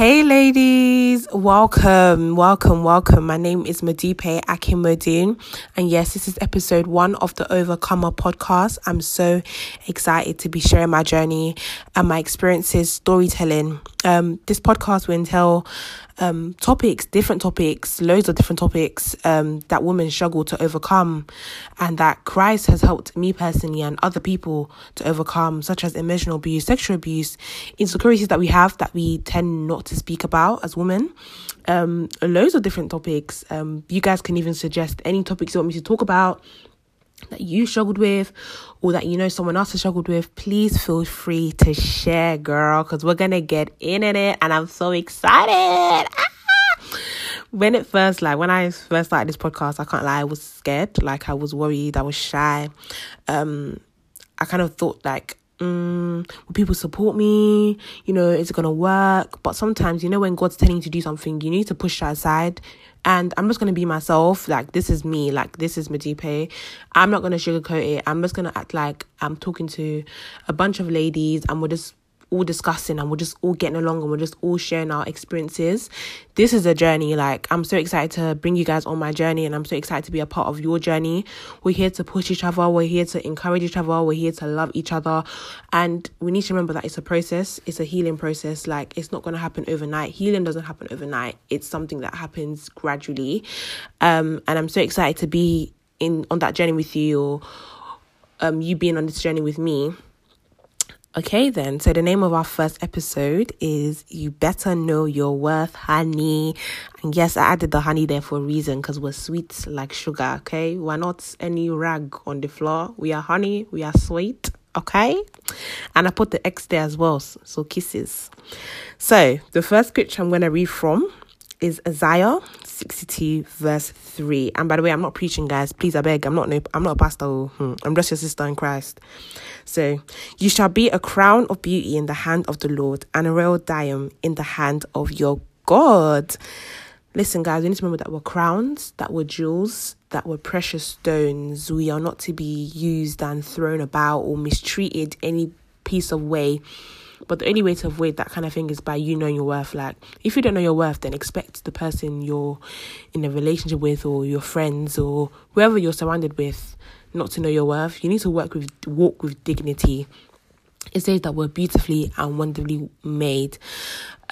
Hey ladies, welcome, welcome, welcome. My name is Madipe Akimodin, and yes, this is episode one of the Overcomer podcast. I'm so excited to be sharing my journey and my experiences, storytelling. Um, this podcast will entail um, topics, different topics, loads of different topics um, that women struggle to overcome, and that Christ has helped me personally and other people to overcome, such as emotional abuse, sexual abuse, insecurities that we have that we tend not to speak about as women. Um, loads of different topics. Um, you guys can even suggest any topics you want me to talk about that you struggled with or that you know someone else has struggled with, please feel free to share, girl, because we're gonna get in it and I'm so excited. Ah! When it first, like when I first started this podcast, I can't lie, I was scared, like I was worried, I was shy. Um, I kind of thought like mm, will people support me? You know, is it gonna work? But sometimes, you know, when God's telling you to do something, you need to push that aside. And I'm just gonna be myself. Like this is me. Like this is Madipe. I'm not gonna sugarcoat it. I'm just gonna act like I'm talking to a bunch of ladies, and we're just all discussing and we're just all getting along and we're just all sharing our experiences. This is a journey. Like, I'm so excited to bring you guys on my journey and I'm so excited to be a part of your journey. We're here to push each other, we're here to encourage each other, we're here to love each other. And we need to remember that it's a process, it's a healing process. Like, it's not going to happen overnight. Healing doesn't happen overnight, it's something that happens gradually. Um, and I'm so excited to be in on that journey with you or um, you being on this journey with me Okay, then. So, the name of our first episode is You Better Know Your Worth, Honey. And yes, I added the honey there for a reason because we're sweet like sugar, okay? We're not any rag on the floor. We are honey, we are sweet, okay? And I put the X there as well, so kisses. So, the first scripture I'm going to read from is Isaiah 62 verse 3. And by the way, I'm not preaching, guys. Please, I beg. I'm not no, I'm not a pastor. Hmm. I'm just your sister in Christ. So, you shall be a crown of beauty in the hand of the Lord and a royal diadem in the hand of your God. Listen, guys, we need to remember that we're crowns, that we're jewels, that we're precious stones. We are not to be used and thrown about or mistreated any piece of way but the only way to avoid that kind of thing is by you knowing your worth. Like, if you don't know your worth, then expect the person you're in a relationship with, or your friends, or whoever you're surrounded with, not to know your worth. You need to work with walk with dignity it says that we're beautifully and wonderfully made.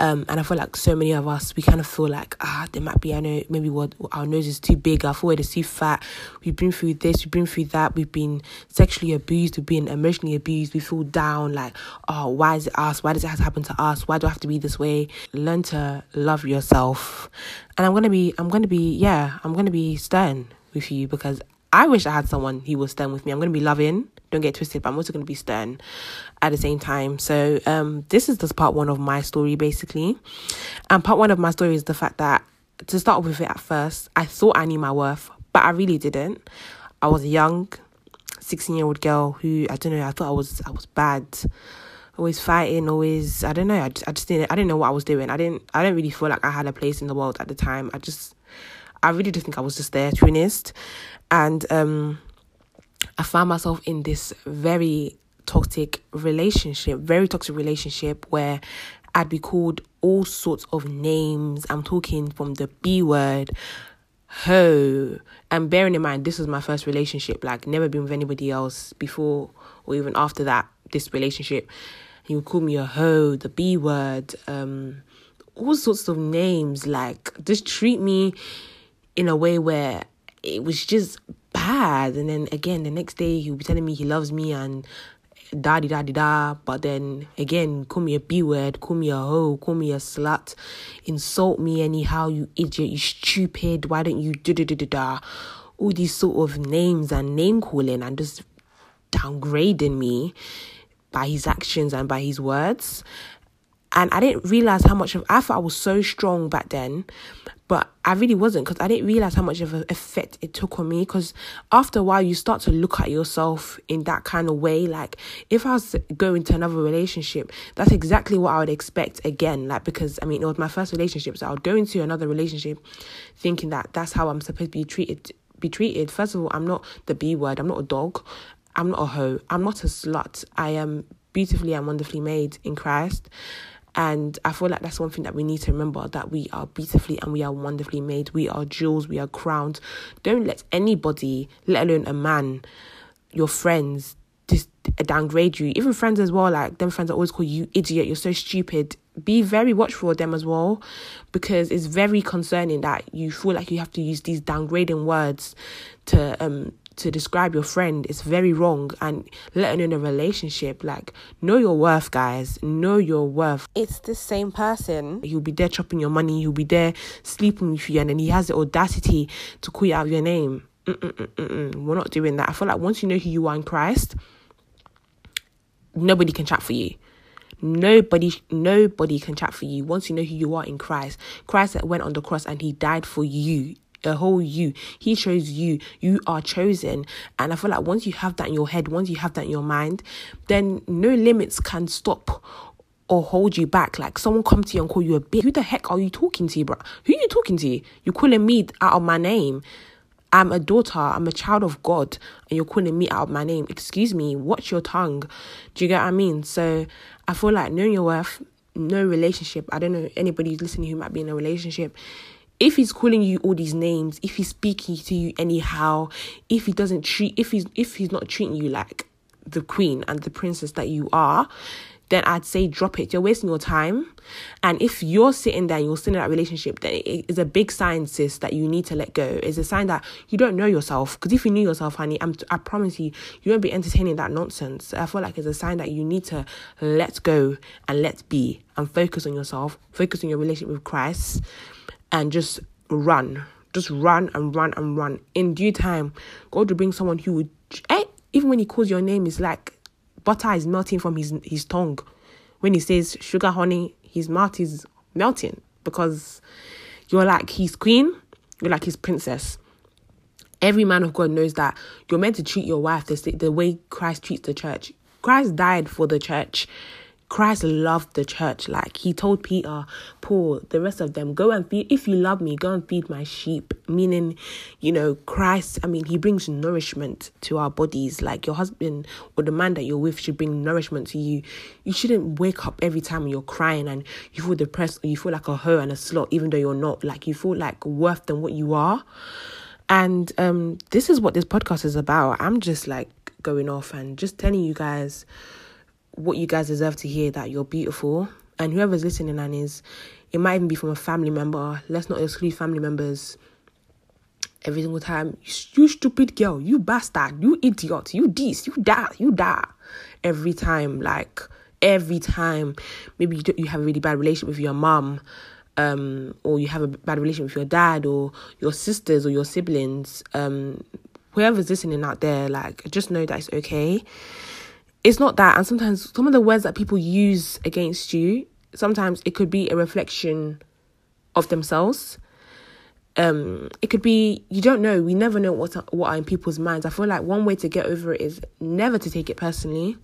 Um, and I feel like so many of us, we kind of feel like, ah, there might be, I know, maybe what our nose is too big, our forehead is too fat. We've been through this, we've been through that, we've been sexually abused, we've been emotionally abused, we feel down, like, oh, why is it us? Why does it have to happen to us? Why do I have to be this way? Learn to love yourself. And I'm gonna be, I'm gonna be, yeah, I'm gonna be stern with you because I wish I had someone who was stern with me. I'm gonna be loving don't get twisted, but I'm also going to be stern at the same time. So, um, this is just part one of my story, basically. And part one of my story is the fact that, to start with it at first, I thought I knew my worth, but I really didn't. I was a young, 16 year old girl who, I don't know, I thought I was, I was bad. Always fighting, always, I don't know, I just, I just didn't, I didn't know what I was doing. I didn't, I didn't really feel like I had a place in the world at the time. I just, I really just think I was just there, to be honest. And, um, I found myself in this very toxic relationship, very toxic relationship where I'd be called all sorts of names. I'm talking from the B word, ho. And bearing in mind, this was my first relationship, like never been with anybody else before or even after that, this relationship. Would call me a hoe, the B word, um, all sorts of names, like just treat me in a way where it was just bad. And then again, the next day he'll be telling me he loves me and da da da da. But then again, call me a B word, call me a hoe, call me a slut, insult me anyhow, you idiot, you stupid. Why don't you da da da da da? All these sort of names and name calling and just downgrading me by his actions and by his words. And I didn't realize how much of I thought I was so strong back then, but I really wasn't because I didn't realize how much of an effect it took on me. Because after a while, you start to look at yourself in that kind of way. Like, if I was going to another relationship, that's exactly what I would expect again. Like, because I mean, it was my first relationship, so I would go into another relationship thinking that that's how I'm supposed to be treated. Be treated. First of all, I'm not the B word. I'm not a dog. I'm not a hoe. I'm not a slut. I am beautifully and wonderfully made in Christ And I feel like that's one thing that we need to remember that we are beautifully and we are wonderfully made. We are jewels, we are crowned. Don't let anybody, let alone a man, your friends, just downgrade you. Even friends as well, like them friends that always call you idiot, you're so stupid. Be very watchful of them as well because it's very concerning that you feel like you have to use these downgrading words to um to describe your friend is very wrong and letting in a relationship like know your worth guys. Know your worth. It's the same person. He'll be there chopping your money. He'll be there sleeping with you and then he has the audacity to call you out your name. Mm-mm-mm-mm. we're not doing that. I feel like once you know who you are in christ nobody can chat for you. Nobody nobody can chat for you once you know who you are in christ. Christ that went on the cross and he died for you a whole you. He chose you. You are chosen. And I feel like once you have that in your head, once you have that in your mind, then no limits can stop or hold you back. Like someone come to you and call you a bitch. Who the heck are you talking to, bro? Who are you talking to? You're calling me out of my name. I'm a daughter, I'm a child of God, and you're calling me out of my name. Excuse me, watch your tongue. Do you get what I mean? So I feel like knowing your worth, no relationship. I don't know anybody who's listening who might be in a relationship if he's calling you all these names, if he's speaking to you anyhow, if he doesn't treat if he's if he's not treating you like the queen and the princess that you are, then I'd say drop it. You're wasting your time. And if you're sitting there and you're still in that relationship, then it is a big sign, sis, that you need to let go. It's a sign that you don't know yourself. Because if you knew yourself, honey, I'm, I promise you, you won't be entertaining that nonsense. I feel like it's a sign that you need to let go and let be and focus on yourself, focus on your relationship with Christ and just run. Just run and run and run. In due time, God will bring someone who would, eh, even when He calls your name, it's like butter is melting from his his tongue. When He says sugar, honey, his mouth is melting because you're like His queen, you're like His princess. Every man of God knows that you're meant to treat your wife the, the way Christ treats the church. Christ died for the church. Christ loved the church. Like he told Peter, Paul, the rest of them, go and feed, if you love me, go and feed my sheep. Meaning, you know, Christ, I mean, he brings nourishment to our bodies. Like your husband or the man that you're with should bring nourishment to you. You shouldn't wake up every time you're crying and you feel depressed or you feel like a hoe and a slut, even though you're not. Like you feel like worth than what you are. And um, this is what this podcast is about. I'm just like going off and just telling you guys what you guys deserve to hear that you're beautiful. And whoever's listening and is, it might even be from a family member. Let's not exclude family members every single time. You stupid girl, you bastard, you idiot, you this, you that, you that. Every time, like every time. Maybe you, you have a really bad relationship with your mom. Um, or you have a bad relationship with your dad or your sisters or your siblings, um, whoever's listening out there, like just know that it's okay it's not that. And sometimes some of the words that people use against you, sometimes it could be a reflection of themselves. Um, it could be you don't know. We never know what what are in people's minds. I feel like one way to get over it is never to take it personally,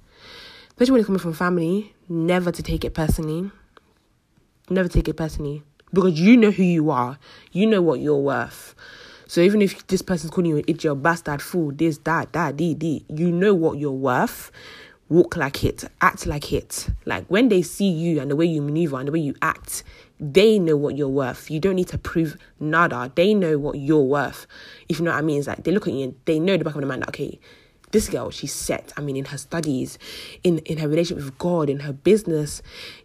especially when it's coming from family. Never to take it personally. Never take it personally because you know who you are. You know what you're worth. So even if this person's calling you an idiot, bastard, fool, this, that, that, d, d, you know what you're worth walk like it, act like it. Like when they see you and the way you maneuver and the way you act, they know what you're worth. You don't need to prove nada. They know what you're worth. If you know what I mean, it's like they look at you and they know the back of the mind that okay, this girl, she's set. I mean, in her studies, in in her relationship with God, in her business,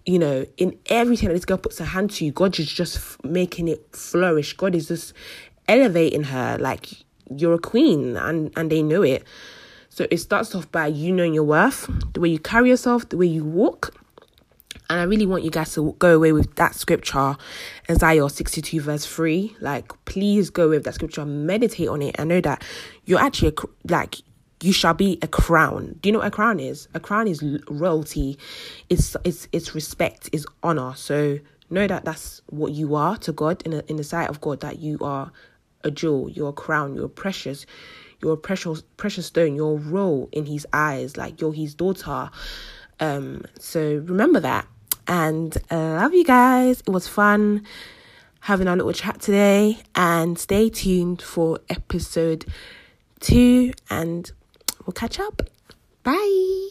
you know, in everything that this girl puts her hand to, God is just making it flourish. God is just elevating her. Like you're a queen, and and they know it. So it starts off by you knowing your worth, the way you carry yourself, the way you walk. And I really want you guys to go away with that scripture, Isaiah 62, verse 3. Like, please go with that scripture, meditate on it, and know that you're actually a, like, you shall be a crown. Do you know what a crown is? A crown is royalty, it's it's it's respect, is honor. So know that that's what you are to God in a, in the sight of God. That you are a jewel, you're a crown, you're precious, you're a precious precious stone, your role in his eyes, like you're his daughter. Um, so remember that. And I uh, love you guys. It was fun having our little chat today. And stay tuned for episode two and we'll catch up. Bye.